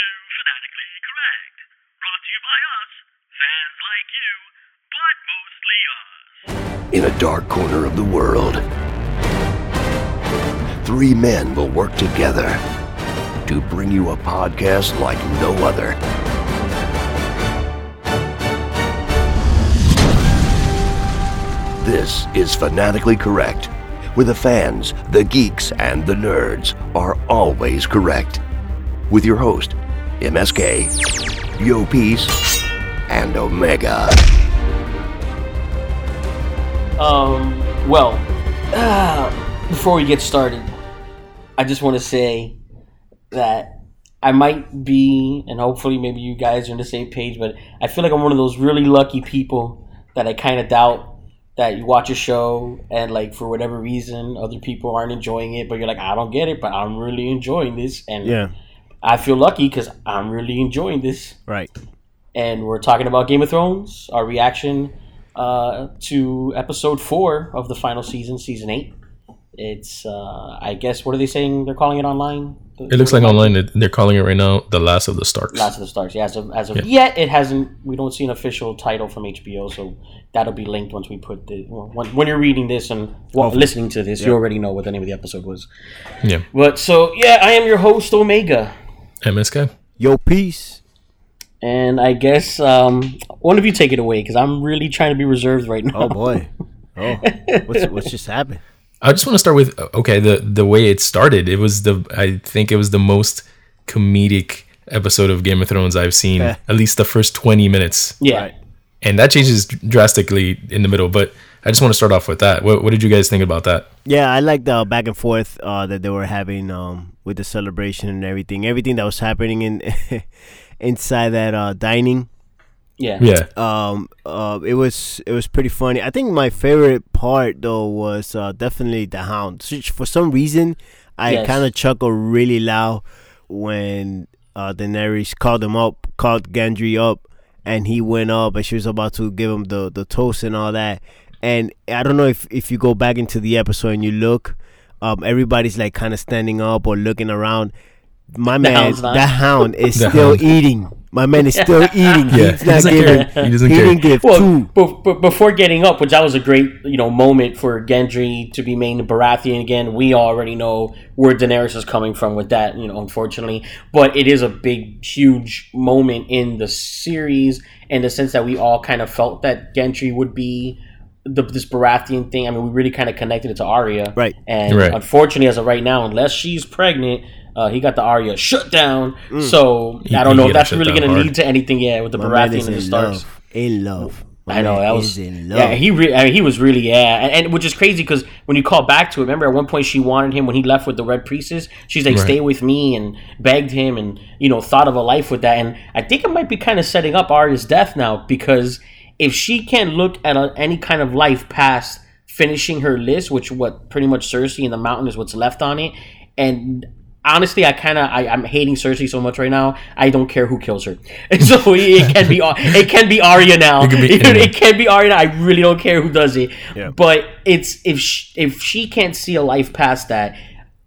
to Fanatically Correct. Brought to you by us, fans like you, but mostly us. In a dark corner of the world, three men will work together to bring you a podcast like no other. This is Fanatically Correct, where the fans, the geeks, and the nerds are always correct. With your host, MSK, Yo Peace, and Omega. Um, well, uh, before we get started, I just want to say that I might be, and hopefully maybe you guys are on the same page, but I feel like I'm one of those really lucky people that I kind of doubt that you watch a show and like for whatever reason other people aren't enjoying it, but you're like, I don't get it, but I'm really enjoying this, and Yeah. I feel lucky because I'm really enjoying this Right. and we're talking about Game of Thrones, our reaction uh, to episode four of the final season, season eight. It's, uh, I guess, what are they saying? They're calling it online. It looks like online that they're calling it right now "The Last of the Starks." Last of the Stars. Yeah, as of, as of Yeah. yet, it hasn't. We don't see an official title from HBO, so that'll be linked once we put the. Well, when, when you're reading this and well, listening to this, you already know what the name of the episode was. Yeah, But so yeah, I am your host Omega, MSK. Yo, peace. and I guess um, one of you take it away because I'm really trying to be reserved right now. Oh boy. Oh, what's what's just happened? I just want to start with okay the the way it started. It was the I think it was the most comedic episode of Game of Thrones I've seen. At least the first twenty minutes, Yeah. Right. and that changes drastically in the middle. But I just want to start off with that. What, what did you guys think about that? Yeah, I like the back and forth uh, that they were having um, with the celebration and everything. Everything that was happening in inside that uh, dining. Yeah. Yeah, Um, uh, it was it was pretty funny. I think my favorite part though was uh, definitely the hound. For some reason, I Yes. kind of chuckled really loud when uh, Daenerys called him up, called Gendry up, and he went up, and she was about to give him the the toast and all that. And I don't know if if you go back into the episode and you look, um, everybody's like kind of standing up or looking around. My man, that hound is The still hound. eating. My man is still eating. Yeah, He's he not doesn't giving. care. He doesn't he care. didn't give Well, two. be- be- before getting up, which that was a great you know moment for Gendry to be made Baratheon again. We already know where Daenerys is coming from with that, you know, unfortunately. But it is a big, huge moment in the series in the sense that we all kind of felt that Gendry would be the, this Baratheon thing. I mean, we really kind of connected it to Arya, Right. And Right. unfortunately, as of right now, unless she's pregnant. Uh, he got the Arya shut down, Mm. so He- I don't know if that's really going to lead to anything. Yeah, with the My Baratheon and the in Starks. love. In love. My I know that was in love. yeah. He re- I mean, he was really yeah, and, and which is crazy because when you call back to it, remember at one point she wanted him when he left with the Red Priestess. She's like, Right. "Stay with me," and begged him, and you know thought of a life with that. And I think it might be kind of setting up Arya's death now because if she can't look at a, any kind of life past finishing her list, which what pretty much Cersei and the Mountain is what's left on it, and honestly, I kind of I'm hating Cersei so much right now. I don't care who kills her. so it can be it can be Arya now. It could be can it can be Arya. now. I really don't care who does it. Yeah. But it's if she, if she can't see a life past that,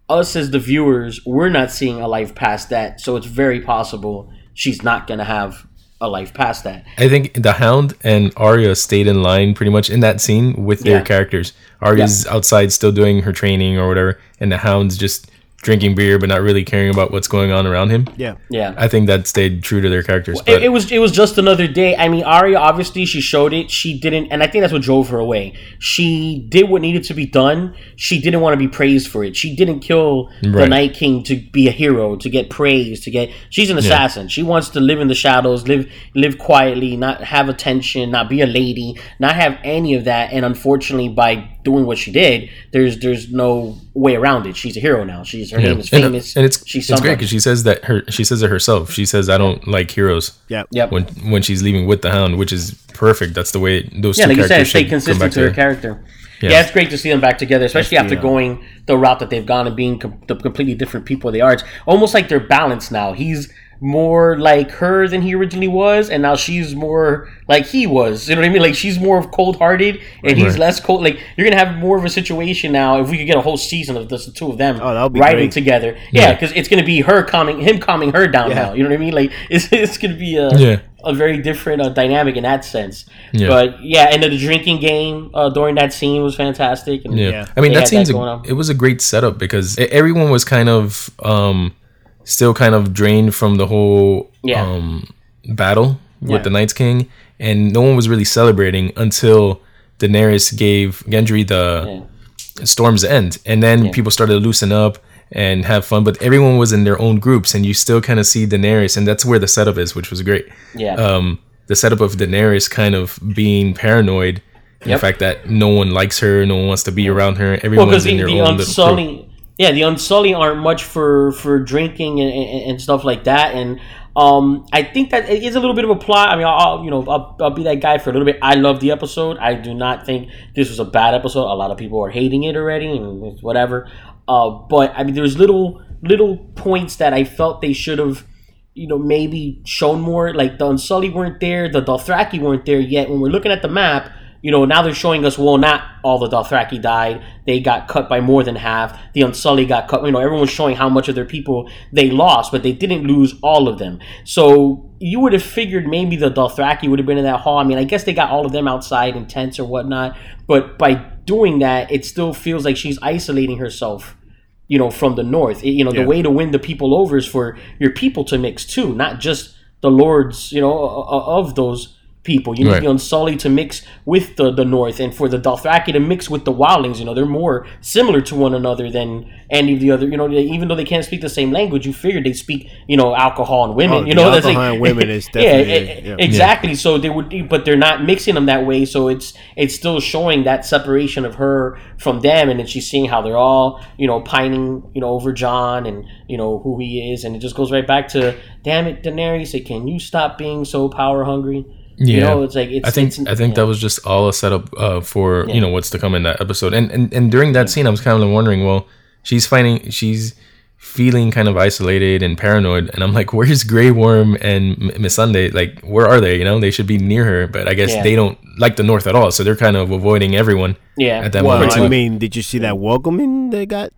us as the viewers, we're not seeing a life past that. So it's very possible she's not gonna have a life past that. I think the Hound and Arya stayed in line pretty much in that scene with their characters. Arya's outside still doing her training or whatever, and the Hound's just drinking beer but not really caring about what's going on around him. yeah. Yeah. I think that stayed true to their characters. It, But it was it was just another day. I mean, Arya obviously she showed it. She didn't, and I think that's what drove her away. She did what needed to be done. She didn't want to be praised for it. She didn't kill the Night King to be a hero, to get praised, to get. She's an assassin. She wants to live in the shadows, live live quietly, not have attention, not be a lady, not have any of that. And unfortunately, by doing what she did, there's there's no way around it. She's a hero now. She's her yeah. name is and, famous. and it's she's it's great because she says that her she says it herself. She says I don't like heroes Yeah. Yep. when when she's leaving with the Hound, which is perfect. That's the way those Yeah, two like you said, characters stay should come consistent back to her together. character. Yeah. Yeah. it's great to see them back together, especially after yeah. going the route that they've gone and being com- the completely different people they are. It's almost like they're balanced now. He's more like her than he originally was, and now she's more like he was. You know what I mean? Like she's more cold hearted, and he's Right. less cold. Like you're gonna have more of a situation now if we could get a whole season of just the two of them Oh, that be riding great. together. Yeah, Yeah. because it's gonna be her calming him, calming her down Yeah. now. You know what I mean? Like it's it's gonna be a Yeah. a very different uh, dynamic in that sense. Yeah. But yeah, and the drinking game uh, during that scene was fantastic. And Yeah. Yeah. I mean that had that seems going on. it was a great setup because everyone was kind of um still kind of drained from the whole Yeah. um battle with Yeah. the Night's King and no one was really celebrating until Daenerys gave Gendry the Storm's End and then people started to loosen up and have fun but everyone was in their own groups and you still kind of see Daenerys and that's where the setup is which was great. Yeah. Um the setup of Daenerys kind of being paranoid Yep. the fact that no one likes her, no one wants to be around her. Everyone's because in their the own little. Unsullied, yeah, the Unsullied aren't much for for drinking and, and, and stuff like that, and um, I think that it is a little bit of a plot. I mean, I'll, I'll you know I'll, I'll be that guy for a little bit. I love the episode. I do not think this was a bad episode. A lot of people are hating it already and whatever. Uh, but I mean, there's little little points that I felt they should have you know, maybe shown more. Like the Unsullied weren't there, the Dothraki weren't there yet. When we're looking at the map, you know, now they're showing us, well, not all the Dothraki died. They got cut by more than half. The Unsullied got cut. You know, everyone's showing how much of their people they lost, but they didn't lose all of them. So you would have figured maybe the Dothraki would have been in that hall. I mean, I guess they got all of them outside in tents or whatnot. But by doing that, it still feels like she's isolating herself you know, from the north. It- you know, Yeah. the way to win the people over is for your people to mix too, not just the lords, you know, of those people. You need Right. the Unsullied to mix with the, the north, and for the Dothraki to mix with the Wildlings. You know, they're more similar to one another than any of the other. You know, they- even though they can't speak the same language, you figure they speak, you know, alcohol and women. Oh, you the know, that's alcohol and women is yeah, definitely- e- yeah. exactly. So they would, but they're not mixing them that way. So it's it's still showing that separation of her from them, and then she's seeing how they're all, you know, pining, you know, over Jon and you know who he is, and it just goes right back to, damn it, Daenerys, say, can you stop being so power hungry? You Yeah. know, it's like it's. I think it's, I think yeah. that was just all a setup uh, for Yeah. you know what's to come in that episode. And and, and during that scene, I was kind of wondering, well, she's finding she's feeling kind of isolated and paranoid, and I'm like, where's Grey Worm and Missandei? Like, where are they? You know, they should be near her, but I guess Yeah. they don't like the North at all, so they're kind of avoiding everyone Yeah. at that Well, moment I mean, did you see that welcoming they got?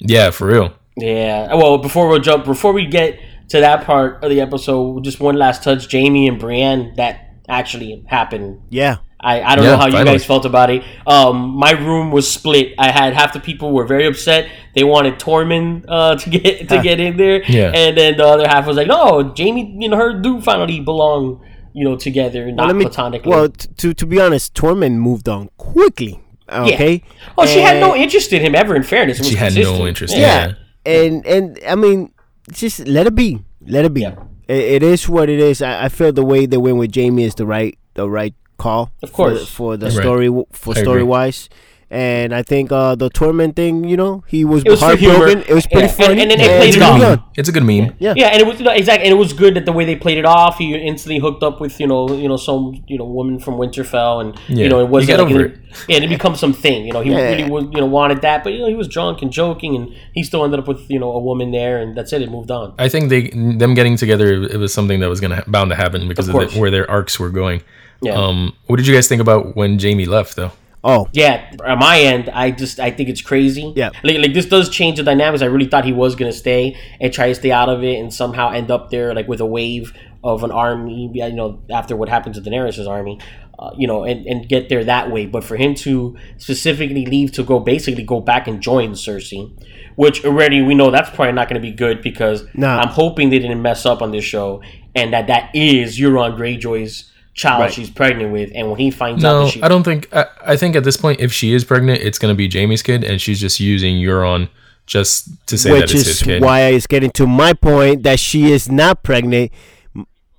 yeah, for real. Yeah. Well, before we jump, before we get to that part of the episode, just one last touch. Jaime and Brienne, that actually happened Yeah. I, I don't Yeah, know how you finally. guys felt about it. Um, my room was split. I had half the people were very upset. They wanted Tormund uh, to get to get in there, Yeah. and then the other half was like, "No, Jaime and her do finally belong, you know, together, not Well, me. platonically." Well, t- to to be honest, Tormund moved on quickly. Okay. oh, she had no interest in him ever. In fairness, It was She had consistent. no interest. Yeah. Yeah. and and I mean, just let it be. Let it be. Yeah. It, it is what it is. I, I feel the way they went with Jaime is the right the right call. Of course. for, for the Right. story for I story agree. wise. And I think uh, the Tormund thing, you know, he was, It was heartbroken. It was pretty Yeah. funny. And- and then they Yeah, played it's, it a good off. meme. it's a good meme. Yeah. Yeah, and it was no, exactly, and it was good that the way they played it off. He instantly hooked up with you know, you know, some you know woman from Winterfell, and Yeah, you know, it you wasn't get like over it, yeah, it becomes something. You know, he Yeah. really was, you know wanted that, but you know, he was drunk and joking, and he still ended up with you know a woman there, and that's it. It moved on. I think they them getting together it was something that was gonna ha- bound to happen because Of of, the, where their arcs were going. Yeah. Um, what did you guys think about when Jaime left though? Oh, Yeah, on my end, I just I think it's crazy. Yeah. like, like this does change the dynamics. I really thought he was gonna stay and try to stay out of it, and somehow end up there like with a wave of an army. You know, after what happened to Daenerys' army, uh, you know, and, and get there that way. But for him to specifically leave to go basically go back and join Cersei, which already we know that's probably not going to be good because Nah. I'm hoping they didn't mess up on this show and that that is Euron Greyjoy's child Right. she's pregnant with, and when he finds out No, that she I don't think. I, I think at this point, if she is pregnant, it's gonna be Jaime's kid, and she's just using Euron just to say that which it's his is kid. why it's getting to my point that she is not pregnant.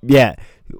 Yeah,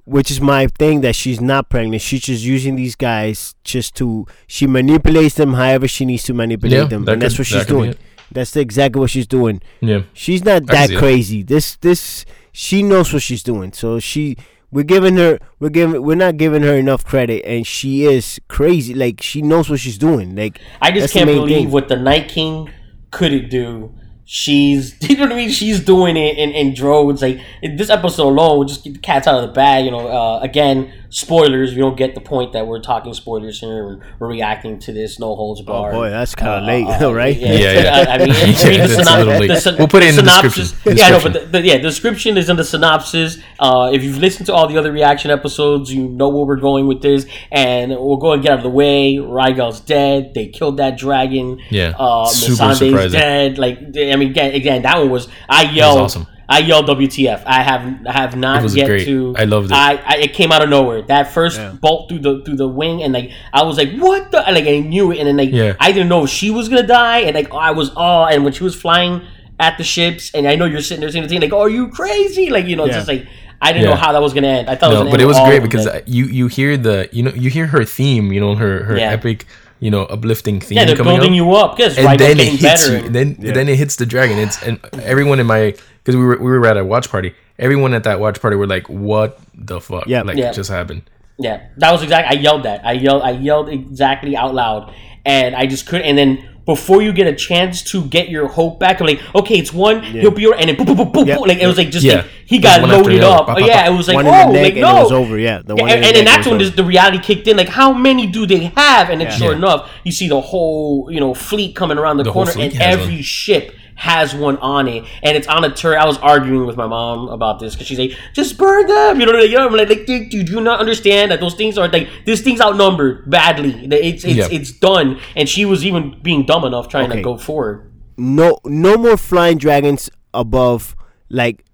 which is my thing that she's not pregnant. She's just using these guys just to she manipulates them however she needs to manipulate Yeah, them, that and that's what that she's could doing. That's exactly what she's doing. yeah, She's not I that see that. crazy. This this she knows what she's doing. So she we're giving her we're giving we're not giving her enough credit and she is crazy. Like she knows what she's doing. Like I just can't believe thing. what the Night King couldn't do. She's you know what I mean. She's doing it in, in droves. Like in this episode alone, we'll just get the cats out of the bag. You know, uh, again, spoilers. You don't get the point that we're talking spoilers here. We're, we're reacting to this no holds bar. Oh boy, that's kind of late, right? Yeah, yeah. I, I mean, Yeah, read the synop- the syn- We'll put it in the synopsis- description. Yeah, no, but the, the, yeah, the description is in the synopsis. Uh, if you've listened to all the other reaction episodes, you know where we're going with this, and we'll go and get out of the way. Rhaegal's dead. They killed that dragon. Yeah, uh, super Missandei's surprising. dead. Like, I mean, again, again, that one was. I yelled. Was awesome. I yelled WTF. I have I have not yet great. to. I loved it. I, I it came out of nowhere. That first Yeah. bolt through the through the wing, and like I was like, what the? and, Like I knew it, and then like Yeah. I didn't know if she was gonna die, and like I was all, and when she was flying at the ships, and I know you're sitting there saying the thing like, oh, are you crazy? Like you know, it's Yeah. just like I didn't know how that was gonna end. I thought it was but end it was great because dead. you you hear the you know you hear her theme, you know her her Yeah. epic, you know uplifting theme yeah, they're coming building up, you up. Because and right then it hits you. And then then it hits the dragon. It's and everyone in my because we were we were at a watch party. Everyone at that watch party were like, "What the fuck? Yeah. like Yeah. just happened." Yeah, that was exactly. I yelled that. I yelled. I yelled exactly out loud, and I just couldn't. And then before you get a chance to get your hope back, I'm like, okay, it's one. He'll be, your and then boop, boop, boop, boop, Yeah. boop. like it was like just Yeah. like he got one loaded up. Pop, Oh, pop, yeah, it was like, one oh, in the neck like and no, it was over. Yeah, the Yeah, one in and, the and then that's when this, the reality kicked in. Like, how many do they have? And then sure Yeah. enough, you see the whole you know fleet coming around the, The corner, and every one. ship has one on it, and it's on a turret. I was arguing with my mom about this because she's like, "Just burn them," you know. You know I'm like, like, dude, do you not understand that those things are like this thing's outnumbered badly. It's it's Yeah. it's done, and she was even being dumb enough trying to go forward. no no more flying dragons above like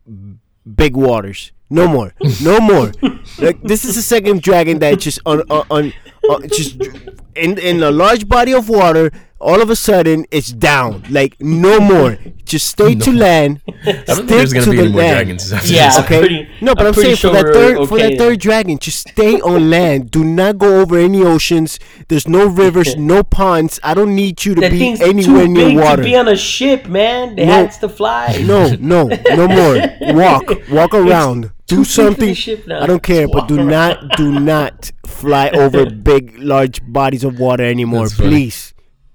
big waters. No more. No more. like this is the second dragon that just on on, on, on just in in a large body of water. All of a sudden, it's down. Like no more. Just stay to land. I don't think there's gonna be any more dragons. After Yeah. this. Okay. pretty- no, but I'm I'm, pretty saying for sure that we're third for okay that third dragon, just stay on land. Do not go over any oceans. There's no rivers, no ponds. I don't need you to That be thing's anywhere too near big water. to be on a ship, man. They No. had to fly. No, no, no more. Walk, walk around. too Do big for the something. ship now. I don't care, but do around. not, do not fly over big, large bodies of water anymore. That's funny.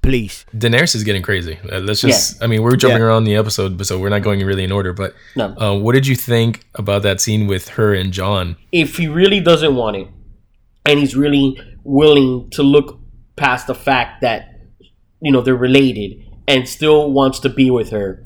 Please. Daenerys is getting crazy. Uh, let's just. I mean, we're jumping Yeah. around the episode, but so we're not going really in order. But No. uh, what did you think about that scene with her and Jon? if he really doesn't want it and he's really willing to look past the fact that you know they're related and still wants to be with her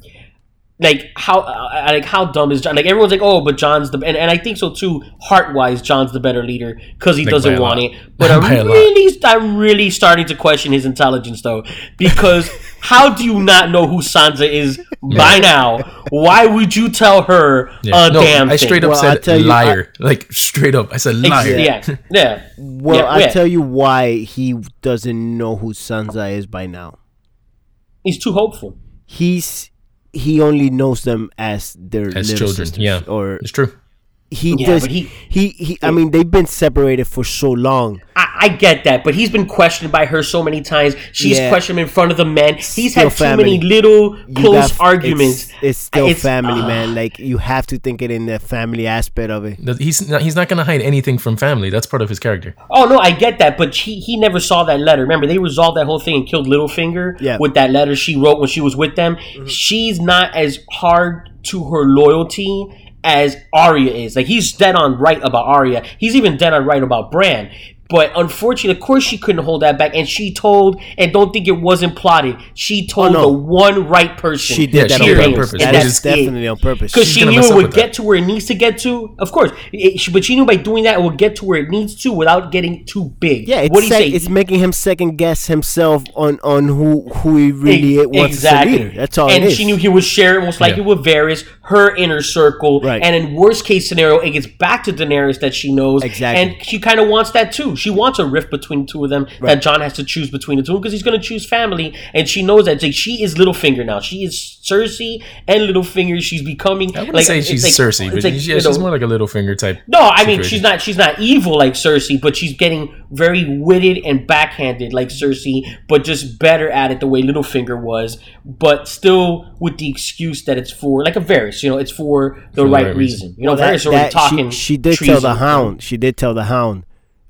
like how uh, like how dumb is Jon? Like everyone's like, oh, but Jon's the and, and I think so too. Heart wise, Jon's the better leader because he Like, doesn't want lot. it. But I'm really, I'm really starting to question his intelligence though, because how do you not know who Sansa is by now? Why would you tell her Yeah. a no, damn I thing? straight up Well, said tell you, liar. like straight up, I said Ex- liar. Yeah, yeah. Well, Yeah, I'll yeah. tell you why he doesn't know who Sansa is by now. He's too hopeful. He's he only knows them as their As little children, sisters, yeah, or it's true. he Yeah, does. but He, he- he I mean, they've been separated for so long. I, I get that, but he's been questioned by her so many times. She's Yeah. questioned him in front of the men. He's Still had too family. many little You close got- arguments. It's, it's still It's- family, ah. man. Like you have to think it in the family aspect of it. He's not, he's not going to hide anything from family. That's part of his character. Oh no, I get that, but he he never saw that letter. Remember, they resolved that whole thing and killed Littlefinger Yeah. with that letter she wrote when she was with them. She's not as hard to her loyalty as Arya is. Like he's dead on right about Arya. He's even dead on right about Bran. But unfortunately, of course, she couldn't hold that back, and she told, and don't think it wasn't plotted. She told oh, no. the one right person. She did Yeah, that she on did purpose. purpose, and which That's is- definitely on purpose. because she knew it would get that. to where it needs to get to. Of course, it, she- but she knew by doing that it would get to where it needs to without getting too big. Yeah, it's, what do you sec- say? it's making him second guess himself on on who who he really Ex- wants exactly. to leader. That's all and it is. she knew he would share it most likely Yeah. with Varys, her inner circle. Right. And in worst case scenario, it gets back to Daenerys that she knows. Exactly. And she kind of wants that too. She wants a rift between the two of them that Jon has to choose between the two because he's going to choose family. And she knows that like, she is Littlefinger now. She is Cersei and Littlefinger. She's becoming. I wouldn't like, say she's like- Cersei, but like, she's, yeah, she's know, more like a Littlefinger type. no, I mean she's not she's not evil like Cersei, but she's getting very witted and backhanded like Cersei, but just better at it the way Littlefinger was, but still with the excuse that it's for like a Varys, you know, it's for the the right, right reason. reason. You know, Well, Varys already talking. She, she did tell the. Hound. She did tell the Hound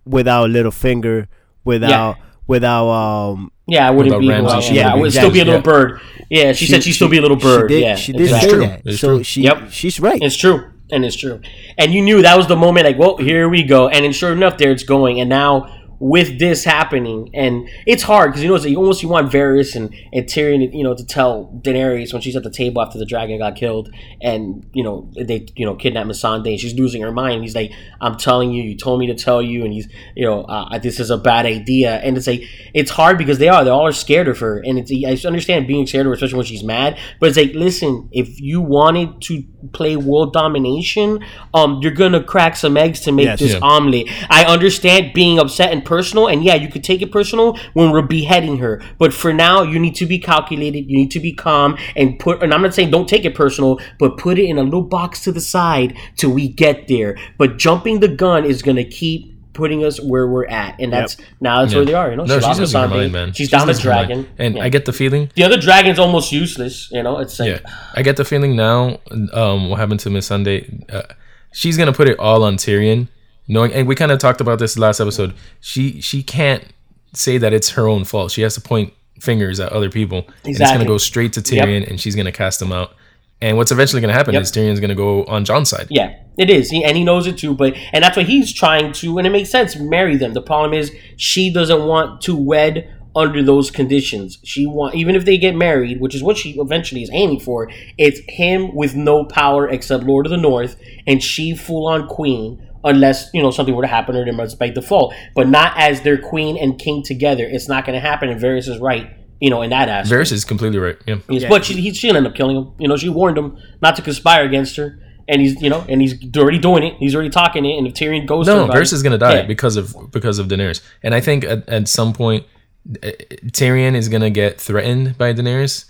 without Littlefinger, without without um Yeah, I wouldn't About be. Ramsay, well, she yeah, would I be would still be a little exactly- bird. Yeah, she, said she'd still be a little bird. She did, yeah, she did exactly. say that. It's so true. she, Yep. she's right. It's true, and it's true. And you knew that was the moment, like, well, here we go. And then sure enough, there it's going. And now with this happening, and it's hard because you know, it's like, almost you want Varys and, and Tyrion, you know, to tell Daenerys when she's at the table after the dragon got killed, and you know they, you know, kidnap Missandei, and she's losing her mind. He's like, "I'm telling you, you told me to tell you," and he's, you know, uh, this is a bad idea. And it's like it's hard because they are, they all are scared of her, and it's I understand being scared of her, especially when she's mad. But it's like, listen, if you wanted to play world domination, um, you're gonna crack some eggs to make Yes. this Yeah. omelet. I understand being upset and personal, and yeah, you could take it personal when we're beheading her. But for now, you need to be calculated. You need to be calm and put. And I'm not saying don't take it personal, but put it in a little box to the side till we get there. But jumping the gun is gonna keep putting us where we're at, and that's now that's where they are. You know, No, She she's losing her mind, man. She's, down the dragon, and Yeah. I get the feeling. the other dragon's almost useless. You know, it's like Yeah, I get the feeling now. Um, what happened to Missandei? Uh, she's gonna put it all on Tyrion, knowing. And we kind of talked about this last episode. She she can't say that it's her own fault. She has to point fingers at other people. And it's gonna go straight to Tyrion, and she's gonna cast them out. And what's eventually gonna happen Yep. is Tyrion's gonna go on Jon's side. Yeah, it is, he, and he knows it too. But and that's why he's trying to, and it makes sense. Marry them. The problem is she doesn't want to wed under those conditions. She want even if they get married, which is what she eventually is aiming for. It's him with no power except Lord of the North, and she full on queen. Unless you know something were to happen or they must by default, but not as their queen and king together. It's not going to happen. And Varys is right, you know, in that aspect. Varys is completely right. Yeah. Yes, but she, he, she'll end up killing him. You know, she warned him not to conspire against her, and he's you know, and he's already doing it. He's already talking it. And if Tyrion goes, No, him about Varys it- is gonna die Yeah. because of because of Daenerys, and I think at, at some point Tyrion is gonna get threatened by Daenerys,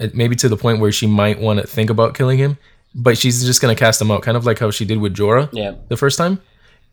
uh, maybe to the point where she might want to think about killing him, but she's just gonna cast him out, kind of like how she did with Jorah Yeah. the first time,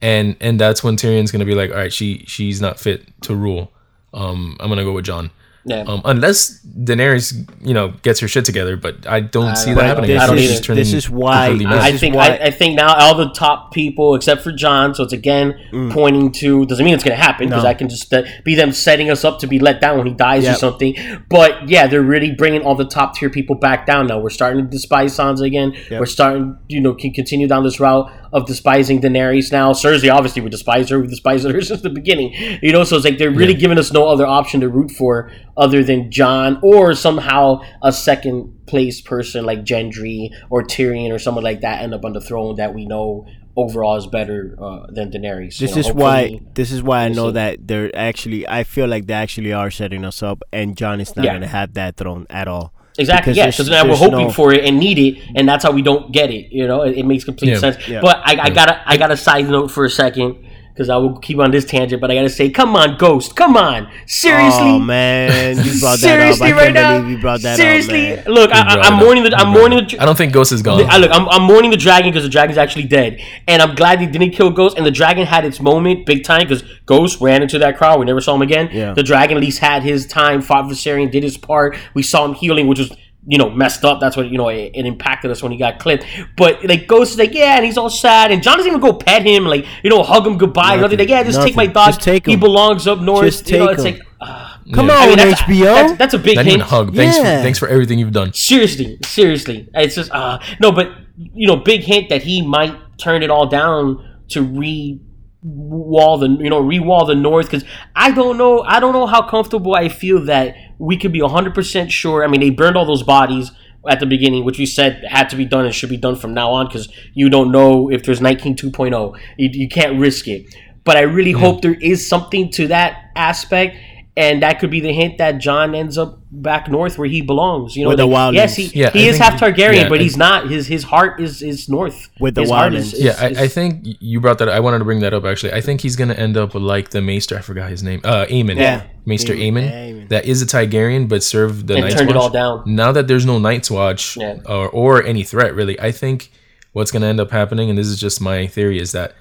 and and that's when Tyrion's gonna be like, all right, she she's not fit to rule. Um, I'm gonna go with Jon. Yeah. Um, unless Daenerys, you know, gets her shit together, but I don't see that don't- happening. I don't She's either. turning This is why- completely this mad. I think why- I, I think now all the top people except for Jon, so it's again Mm. pointing to doesn't mean it's going to happen because No. I can just uh, be them setting us up to be let down when he dies or something. But yeah, they're really bringing all the top tier people back down now. We're starting to despise Sansa again. We're starting, you know, can continue down this route of despising Daenerys now. Cersei obviously we despise her. We despised her since the beginning. You know, so it's like they're really giving us no other option to root for other than Jon or somehow a second place person like Gendry or Tyrion or someone like that end up on the throne that we know overall is better uh, than Daenerys. You This know, is why. This is why I know that they're actually. I feel like they actually are setting us up, and Jon is not Yeah. going to have that throne at all. Exactly. Because Yeah. there's- Because now we're hoping no- for it and need it, and that's how we don't get it. You know, it, it makes complete Yeah. sense. Yeah. But I, I gotta, I got to side note for a second because I will keep on this tangent. But I gotta say, come on, Ghost, come on, seriously. Oh man, you brought that up. Seriously, I right can't now. you brought that Seriously, up, man. look, I, You brought I, I'm mourning the, You I'm mourning the. up. I don't think Ghost is gone. I look, I'm, I'm mourning the dragon because the dragon's actually dead, and I'm glad they didn't kill Ghost. And the dragon had its moment, big time, because Ghost ran into that crowd. We never saw him again. Yeah. The dragon at least had his time, fought Viserion, did his part. We saw him healing, which was you know messed up. That's what you know it, it impacted us when he got clipped. But like Ghost is like, yeah, and he's all sad, and Jon doesn't even go pet him, like you know, hug him goodbye. Nothing. Nothing. Like, yeah, just take my Nothing. dog. Just take he belongs up north. Just you know, take it's him. like. ah. Come Yeah. on, I mean, that's, HBO. That's, that's a big Not hint. hug. Thanks, for, thanks for everything you've done. Seriously, seriously, it's just uh no, but you know, big hint that he might turn it all down to re wall the you know re-wall the north because I don't know I don't know how comfortable I feel that we could be hundred percent sure. I mean, they burned all those bodies at the beginning, which we said had to be done and should be done from now on because you don't know if there's 19 2.0. You, you can't risk it. But I really hope there is something to that aspect. And that could be the hint that Jon ends up back north where he belongs. You know, With the like, yes, he, Yeah, he I is half Targaryen, yeah, but I- he's not. His his heart is is north. With the his heart wildlings. Yeah, I, is- I think you brought that. I wanted to bring that up actually. I think he's gonna end up like the Maester. I forgot his name. Uh, Aemon. Yeah. Maester Aemon, Aemon. Aemon. That is a Targaryen, but served the And Night's turned it all down. Now that there's no Night's Watch Yeah. or or any threat really, I think what's gonna end up happening, and this is just my theory, is that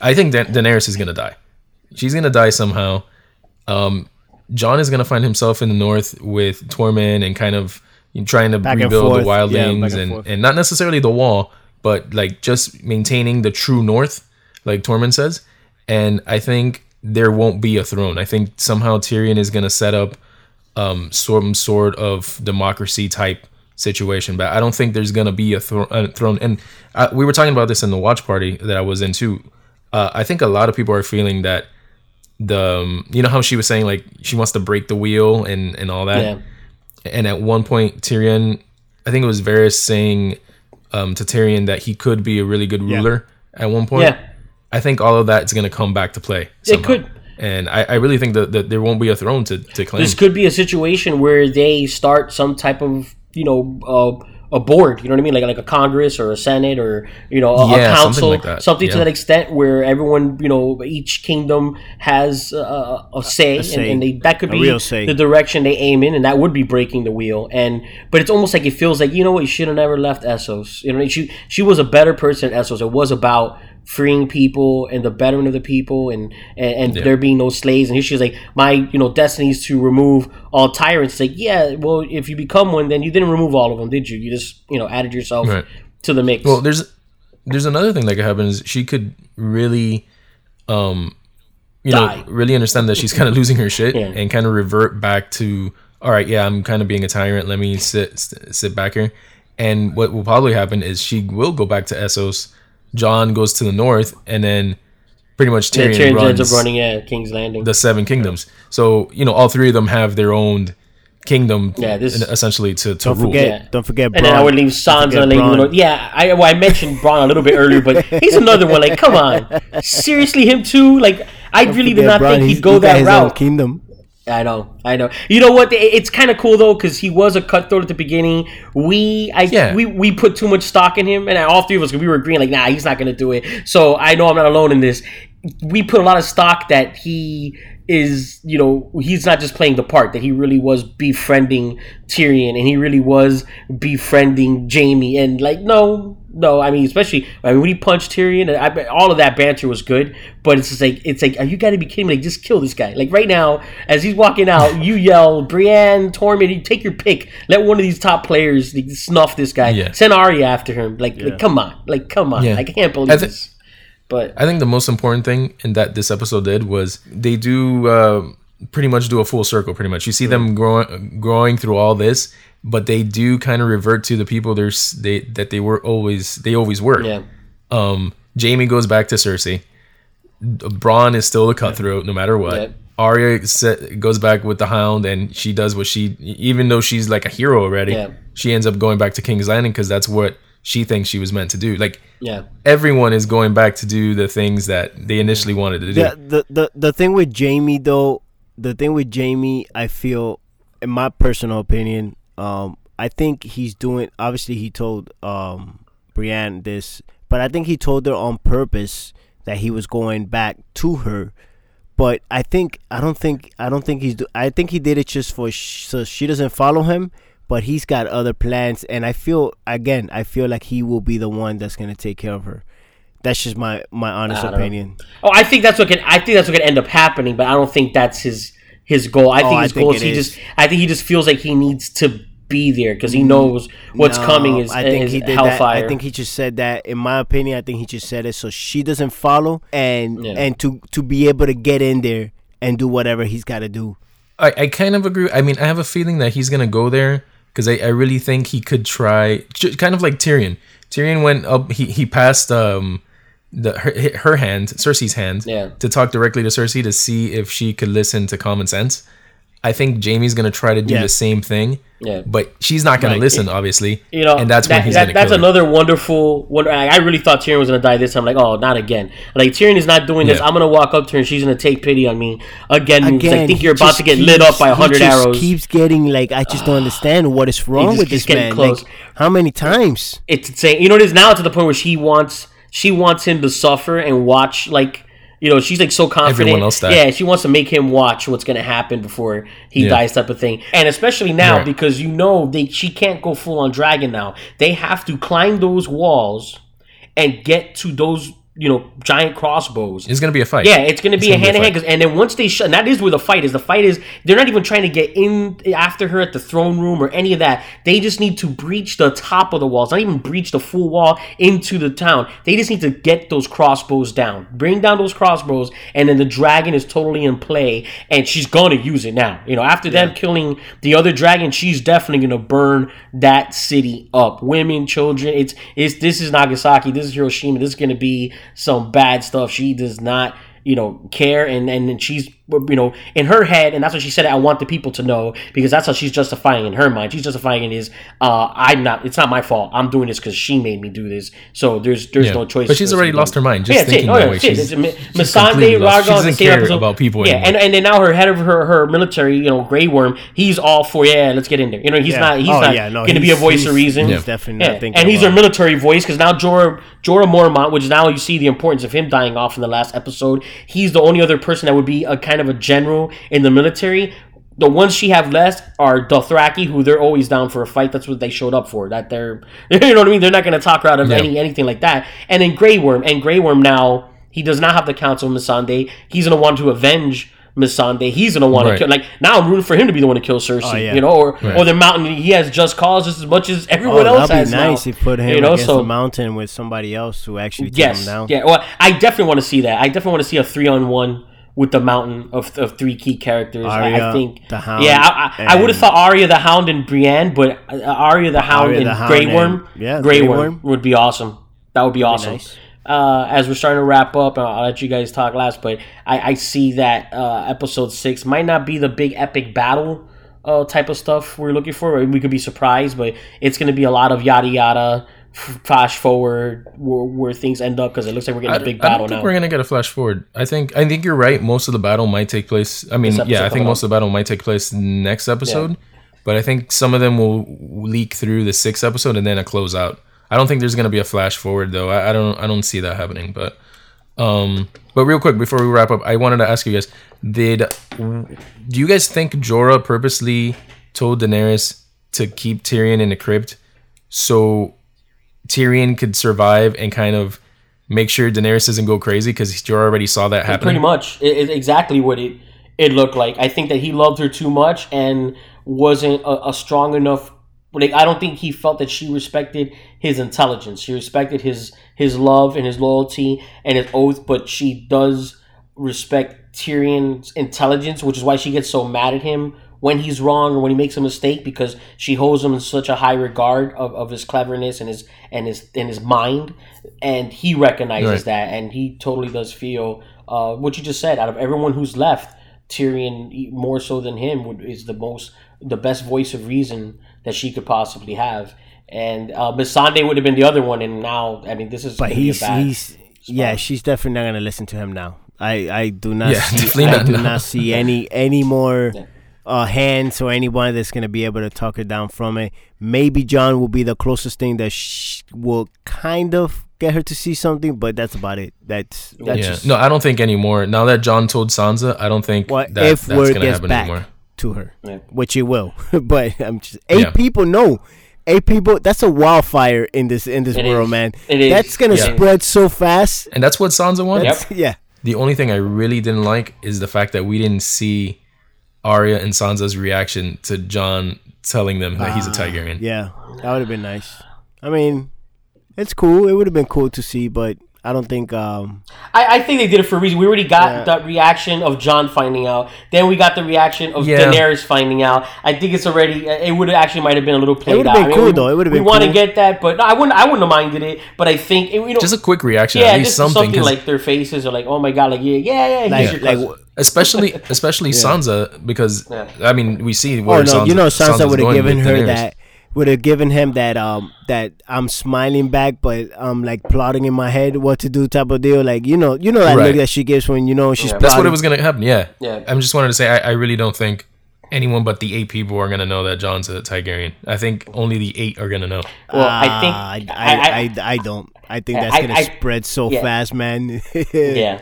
I think da- Daenerys is gonna die. She's gonna die somehow. Um, Jon is gonna find himself in the north with Tormund and kind of trying to Back rebuild the forth. Yeah, wildlings and and, and not necessarily the wall, but like just maintaining the true north, like Tormund says. And I think there won't be a throne. I think somehow Tyrion is gonna set up um, some sort of democracy type situation. But I don't think there's gonna be a, thro- a throne. And uh, we were talking about this in the watch party that I was in too. Uh, I think a lot of people are feeling that the um, you know how she was saying like she wants to break the wheel and and all that. Yeah. And at one point, Tyrion, I think it was Varys saying um, to Tyrion that he could be a really good ruler at one point. Yeah. I think all of that is going to come back to play. It could. And I, I really think that, that there won't be a throne to, to claim. This could be a situation where they start some type of you know uh, a board. You know what I mean, like like a Congress or a Senate or you know a, a Yeah, something council, like that. something to that extent where everyone you know each kingdom has uh, a say, say. And, and they, that could A be the direction they aim in, and that would be breaking the wheel. And but it's almost like it feels like you know what, you should have never left Essos. You know, she she was a better person at Essos. It was about freeing people and the betterment of the people and and, and there being no slaves and here she's like my you know destiny is to remove all tyrants it's like yeah well if you become one then you didn't remove all of them did you you just you know added yourself Right. to the mix Well, there's there's another thing that could happen is she could really, um, you Die. know, really understand that she's kind of losing her shit Yeah. and kind of revert back to, all right, yeah, I'm kind of being a tyrant. Let me sit sit sit back here. And what will probably happen is she will go back to Essos. Jon goes to the north, and then pretty much yeah, Tyrion, Tyrion runs ends up running yeah King's Landing the seven kingdoms. So you know, all three of them have their own kingdom, Yeah, this- in- essentially to to Don't rule. forget, Yeah. don't forget, and then I would leave Sansa forget and Lady Bronn. Yeah, I well, I mentioned Bronn a little bit earlier, but he's another one. Like, come on, seriously, him too. Like, I really did not Bronn, think he'd go he that his route. Kingdom. I know, I know. You know what? It's kind of cool though because he was a cutthroat at the beginning. We, I, Yeah. we, we put too much stock in him, and all three of us because we were agreeing like, nah, he's not gonna do it. So I know I'm not alone in this. We put a lot of stock that he is, you know, he's not just playing the part; that he really was befriending Tyrion, and he really was befriending Jaime. And like, no, no, I mean, especially I mean when he punched Tyrion, I, I- all of that banter was good. But it's just like, it's like, are you got to be kidding me? Like, just kill this guy. Like right now, as he's walking out, you yell, Brienne, Tormund, you take your pick. Let one of these top players like, snuff this guy. Yeah. Send Arya after him. Like, like, come on, like, come on. Yeah. I can't believe I thi- this. But I think the most important thing in that this episode did was they do uh, pretty much do a full circle. Pretty much, you see them growing growing through all this, but they do kind of revert to the people there's they that they were always they always were. yeah, Um, Jaime goes back to Cersei. Bronn is still a cutthroat no matter what. Yeah. Arya se- goes back with the Hound, and she does what she, even though she's like a hero already, Yeah. she ends up going back to King's Landing because that's what she thinks she was meant to do. Like yeah, everyone is going back to do the things that they initially wanted to do. Yeah, the the the thing with Jaime though, the thing with Jaime, I feel, in my personal opinion, um, I think he's doing. Obviously, he told um Brienne this, but I think he told her on purpose that he was going back to her. But I think I don't think I don't think he's. Do, I think he did it just for sh- so she doesn't follow him. But he's got other plans, and I feel again, I feel like he will be the one that's gonna take care of her. That's just my my honest I don't know. opinion. Oh, I think that's what can. I think that's what can end up happening, but I don't think that's his his goal. I Oh, think I his think goal is he is. just. I think he just feels like he needs to be there because he knows what's No, coming is, I think is he did hellfire. that. I think he just said that. In my opinion, I think he just said it so she doesn't follow and Yeah. and to to be able to get in there and do whatever he's got to do. I, I kind of agree. I mean, I have a feeling that he's gonna go there because I, I really think he could try, kind of like Tyrion. Tyrion went up. He he passed um the her, her hand, Cersei's hand, Yeah. to talk directly to Cersei to see if she could listen to common sense. I think Jaime's gonna try to do Yeah. the same thing. Yeah. But she's not gonna Right. listen, obviously. you know, and that's that, when he's that- gonna that's kill her. another wonderful. Wonder, I I really thought Tyrion was gonna die this time. Like, oh, not again. Like Tyrion is not doing this. Yeah. I'm gonna walk up to her and she's gonna take pity on me again. because I think you're about to get keeps- lit up by he hundred just arrows. Keeps getting like I just don't understand what is wrong just with this getting man. close. Like how many times? it's insane. You know, it is now to the point where she wants she wants him to suffer and watch like you know she's like so confident. Everyone else die. Yeah, she wants to make him watch what's gonna happen before he Yeah. dies, type of thing. And especially now Right. because you know they she can't go full on dragon now. They have to climb those walls and get to those you know giant crossbows. It's gonna be a fight. Yeah, it's going to be a gonna a hand in hand. And then once they shut, and that is where the fight is. The fight is they're not even trying to get in after her at the throne room or any of that. They just need to breach the top of the walls, not even breach the full wall into the town. They just need to get those crossbows down, bring down those crossbows, and then the dragon is totally in play, and she's going to use it now. You know, after them killing the other dragon, she's definitely going to burn that city up. Women, children. It's it's this is Nagasaki. This is Hiroshima. This is going to be some bad stuff. She does not you know care and and she's you know in her head and that's what she said i want the people to know because that's how she's justifying in her mind she's justifying it is uh i'm not it's not my fault i'm doing this because she made me do this so there's there's Yeah. no choice But she's already lost her mind just yeah, it's it. thinking Oh, that yeah, way. it's it. She's- It's- she's Missandei completely lost. She Raga on doesn't care episode- about people yeah anymore. and, and then now her head of her her military you know Grey Worm he's all for yeah let's get in there you know he's Yeah. not he's Oh, not yeah, no, going to be a voice of reason he's definitely not thinking and he's her military voice because now Jorah Jorah Mormont, which now you see the importance of him dying off in the last episode. He's the only other person that would be a kind of a general in the military. The ones she have left are Dothraki, who they're always down for a fight. That's what they showed up for. That they're, you know what I mean. They're not going to talk her out of Yeah. any anything like that. And then Grey Worm, and Grey Worm now he does not have the counsel of Missandei. He's going to want to avenge Missandei. He's going to want Right. to kill. Like now, I'm rooting for him to be the one to kill Cersei. Oh, yeah. You know, or Right. or the Mountain. He has just cause just as much as Oh, everyone else that'd has be now. nice if put him You know, against so the mountain with somebody else who actually take Yes. him down. Yeah. Well, I definitely want to see that. I definitely want to see a three on one with the mountain of, of three key characters. I- I think the Hound, Yeah, I, I, I would have and- thought Arya the Hound and Brienne, but uh, Arya the Hound Arya and the Hound Grey and- Worm. yeah, Grey Grey Worm, Worm. would be awesome. That would be awesome. nice. Uh, as we're starting to wrap up, I'll I'll let you guys talk last, but I, I see that uh, episode six might not be the big epic battle uh, type of stuff we're looking for. We could be surprised, but it's going to be a lot of yada yada, flash forward where, where things end up because it looks like we're getting I, a big I don't battle think now. we're gonna get a flash forward. I think I think you're right. Most of the battle might take place. I mean, yeah, I think most of the battle might take place next episode. But I think some of them will leak through the sixth episode and then a close out. I don't think there's gonna be a flash forward though. I, I don't I don't see that happening. But um, but real quick before we wrap up, I wanted to ask you guys: Did do you guys think Jorah purposely told Daenerys to keep Tyrion in the crypt so Tyrion could survive and kind of make sure Daenerys doesn't go crazy because Jorah already saw that happen. Pretty much, it, it's exactly what it it looked like. I think that he loved her too much and wasn't a, a strong enough. Like I don't think he felt that she respected his intelligence. She respected his his love and his loyalty and his oath, but she does respect Tyrion's intelligence, which is why she gets so mad at him when he's wrong or when he makes a mistake because she holds him in such a high regard of, of his cleverness and his and his and his mind and he recognizes Right. that and he totally does feel uh, what you just said out of everyone who's left Tyrion more so than him would, is the most the best voice of reason that she could possibly have and uh, Missandei would have been the other one and now I mean this is But gonna be a he's bad he's yeah, she's definitely not gonna listen to him now. I I do not Yeah, see I not do now. not see any any more Yeah. Uh, hands or anyone that's gonna be able to talk her down from it. Maybe Jon will be the closest thing that sh- will kind of get her to see something, but that's about it. That's that's yeah. just No, I don't think anymore. Now that Jon told Sansa, I don't think what that, if that's word gonna gets happen back anymore. to her, Yeah. which it will. but I'm just eight Yeah. people. No, eight people. That's a wildfire in this in this It world, is. man. It is. That's gonna Yeah. spread so fast. And that's what Sansa wanted. Yep. Yeah. The only thing I really didn't like is the fact that we didn't see Arya and Sansa's reaction to Jon telling them that he's a Targaryen. Ah, Yeah, that would have been nice. I mean, it's cool. It would have been cool to see, but I don't think. um I, I think they did it for a reason. We already got Yeah. that reaction of Jon finding out. Then we got the reaction of Yeah. Daenerys finding out. I think it's already. It would have actually might have been a little played would've out. been I mean, cool, we, though. It would've been. We been want to get that, but no, I wouldn't. I wouldn't have minded it. But I think you know, Just a quick reaction, yeah, at least just something. something, 'cause like their faces are like, oh my god, like yeah, yeah, yeah. He's like your like. cousin. especially especially Sansa because Yeah. I mean we see where Oh no! Sansa, you know, Sansa Sansa's would have given her Daenerys. that. Would have given him that um that I'm smiling back, but I'm like plotting in my head what to do type of deal. Like you know, you know that Right. look that she gives when you know she's. Yeah. That's what it was gonna happen. Yeah. Yeah. I'm just wanted to say I, I really don't think anyone but the eight people are gonna know that Jon's a Targaryen. I think only the eight are gonna know. Well, I Ah, think I, I, I, I, I, don't. I think that's I- gonna I- spread so yeah. fast, man. yeah.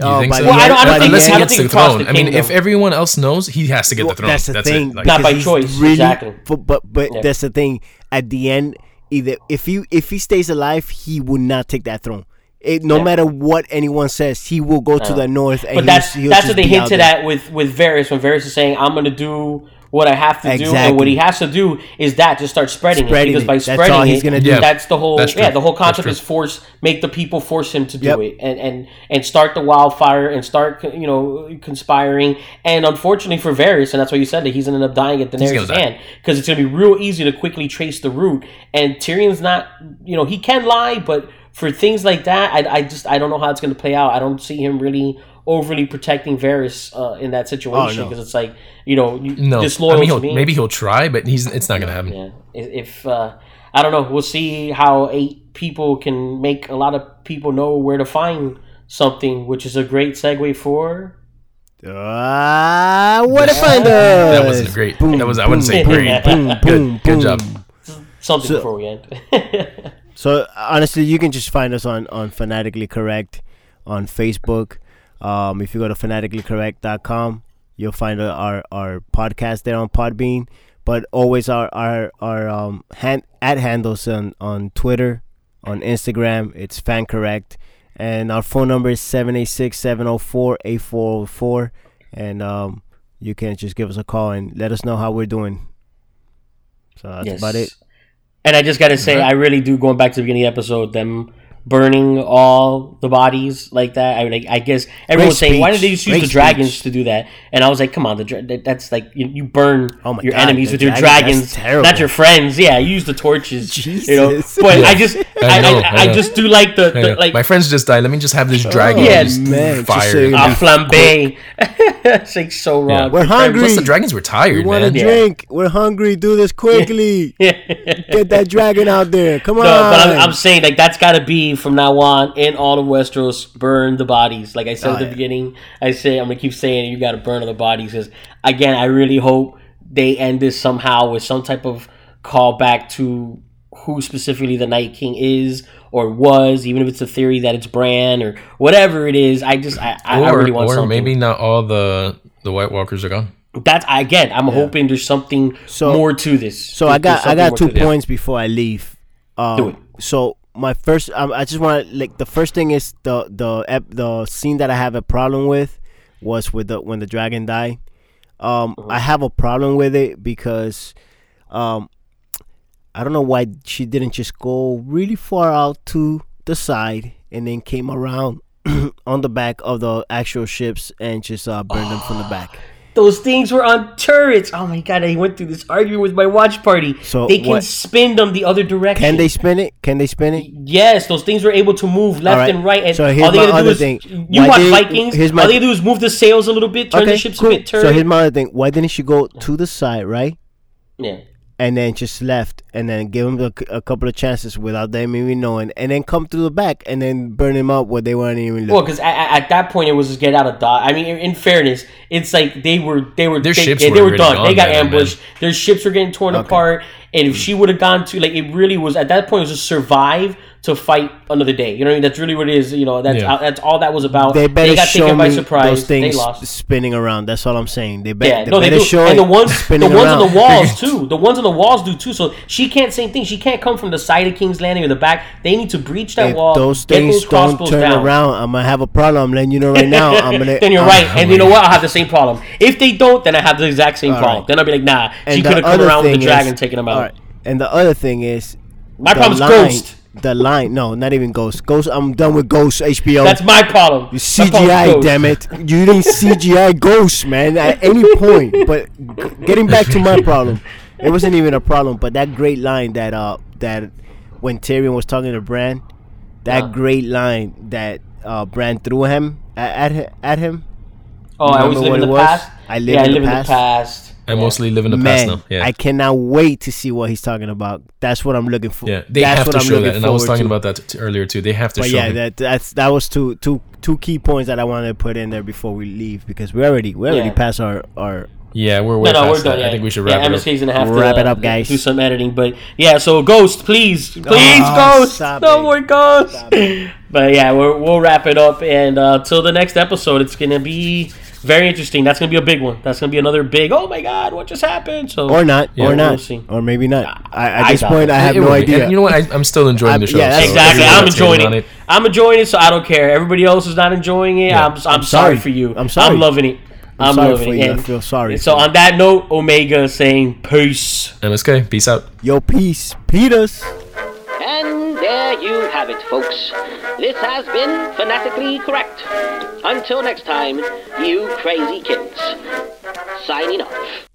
Oh, think so? Well, I don't- I don't think- Unless he I don't gets think the he crossed throne. the I mean, if everyone else knows, he has to get Well, the throne. That's the thing. it. Like, Not by choice, Really, exactly. But but, but Yeah. that's the thing. At the end, either if he if he stays alive, he will not take that throne. It, no Yeah. matter what anyone says, he will go to the north. And But that's he'll, he'll that's just what they hinted at with with Varys when Varys is saying, "I'm going to do what I have to do," and what he has to do is that just start spreading, Spreading it because it. by That's spreading all he's gonna do. Yeah. that's the whole That's yeah the whole concept is force make the people force him to do Yep. it and and and start the wildfire and start you know conspiring and unfortunately for Varys and that's why you said that he's gonna end up dying at gonna Daenerys' hand because it's gonna be real easy to quickly trace the route and Tyrion's not you know he can lie but for things like that I, I just I don't know how it's gonna play out I don't see him really overly protecting Varys uh, in that situation Oh, no. because it's like you know you, No, disloyal I mean, to he'll, me. maybe he'll try, but he's it's not gonna happen. Yeah, if if, uh, I don't know, we'll see how eight people can make a lot of people know where to find something, which is a great segue for. Ah, what if I That wasn't great. that was I wouldn't say great. boom, boom, good, good job. Something So- before we end. So honestly, you can just find us on on fanatically correct on Facebook. Um, if you go to fanaticallycorrect.com, you'll find our, our our podcast there on Podbean. But always our our our um hand at handles on on Twitter, on Instagram. It's fan correct, and our phone number is 786-704-8404. and um you can just give us a call and let us know how we're doing. So that's Yes. about it. And I just got to say, I really do, going back to the beginning of the episode, them burning all the bodies like that. I mean, I, I guess everyone was saying, why did they speech. just use the dragons speech. to do that? And I was like, come on, the dra- that- that's like, you, you burn Oh my your God, enemies the with your dragons, that's not your friends. Yeah, you use the torches. You know, Jesus. but I just, I, know, I, I I, know. just do like the, the like, my friends just died. Let me just have this dragon. yeah, just man, fire. so you a flambe. it's like so wrong. Yeah. We're hungry. Plus the dragons were tired, We want man. to Yeah. drink. We're hungry. Do this quickly. Get that dragon out there. Come on. No, but I'm, I'm saying like that's got to be from now on in all of Westeros. Burn the bodies. Like I said Oh, at the yeah. beginning, I say I'm gonna keep saying you got to burn all the bodies. Because again, I really hope they end this somehow with some type of callback to who specifically the Night King is or was, even if it's a theory that it's Bran or whatever it is. I just I, I, I Or, really want or something. maybe not all the the White Walkers are gone. that's again. I'm hoping there's something So- more to this. so I got I got two to this. points before I leave. Um, Do it. So my first, um, I just want to like the first thing is the the ep- the scene that I have a problem with was with the when the dragon died. Um, Uh-huh. I have a problem with it because, um, I don't know why she didn't just go really far out to the side and then came around on the back of the actual ships and just uh, burned them from the back. Those things were on turrets. Oh my god! I went through this argument with my watch party. So they can what- spin them the other direction. Can they spin it? Can they spin it? Yes, those things were able to move left Alright, and right. And so here's all they my gotta do other is thing. you Why watch Vikings. here's my- all they do is move the sails a little bit, turn the ships a bit, turn. So here's my other thing. Why didn't she go to the side, right? yeah. And then just left, and then give them a, a couple of chances without them even knowing, and then come through the back and then burn them up where they weren't even Well, because at, at that point it was just get out of dodge. I mean, in, in fairness, it's like they were they were Their they, ships they, were they were already done. gone They got by then, ambushed. Their ships were getting torn apart. And if she would have gone to like it really was at that point it was just survive to fight another day. You know what I mean? That's really what it is. You know that's Yeah. that's all that was about. They better got show taken by me surprise. those things they lost. spinning around. That's all I'm saying. They, be- Yeah, they no, they better do. show And it the ones, the ones around. on the walls too. The ones on the walls do too. So she can't same thing. She can't come from the side of King's Landing or the back. They need to breach that if wall. those get things those don't turn down. around, I'm gonna have a problem. I'm letting you know right now. I'm gonna. then you're I'm- right, and you know what? I'll have the same problem. If they don't, then I have the exact same All problem. right. Then I'll be like, nah, she And could the have come other around with the thing dragon, is- taking them out. And the other thing is, My the problem's Ghost. The line, no, not even Ghost. Ghost, I'm done with Ghost. HBO. That's my problem. Problem's CGI, damn it! You didn't CGI Ghost, man, at any point. But getting back to my problem, it wasn't even a problem. But that great line that uh that when Tyrion was talking to Bran, that Uh. great line that uh Bran threw him at at, at him. Oh, I always Remember live in the was? past. I live yeah, in I the live past. in the past. I Yeah. mostly live in the past now. Yeah. I cannot wait to see what he's talking about. That's what I'm looking for. yeah, they That's have what to I'm show that, and I was talking to. about that t- earlier too. They have to But show yeah, him. that that's that was two two two key points that I wanted to put in there before we leave because we already we already Yeah. passed our our yeah, we're way No, no, we're done. Yeah. I think we should yeah, wrap it up. MSK's gonna have to Wrap it up, guys. Do some editing, but yeah. So Ghost, please, please, Oh, Ghost, stop no it. more Ghost. But yeah, we're, we'll wrap it up, and uh, till the next episode, it's gonna be very interesting. That's gonna be a big one. That's gonna be another big. Oh my God, what just happened? So or not, Yeah, or we'll not, or maybe not. I, at I this point, it. I have It no idea. And you know what? I, I'm still enjoying I'm- the show. yeah, so Exactly. I'm enjoying hating it. I'm enjoying it, so I don't care. Everybody else is not enjoying it. Yeah. I'm, I'm, I'm sorry. sorry. for you. I'm sorry. I'm loving it. I'm, sorry loving for it. you. I feel sorry So on that note, Omega saying peace. MSK, peace out. Yo, peace, Peters. And there you have it, folks. This has been Fanatically Correct. Until next time, you crazy kids. Signing off.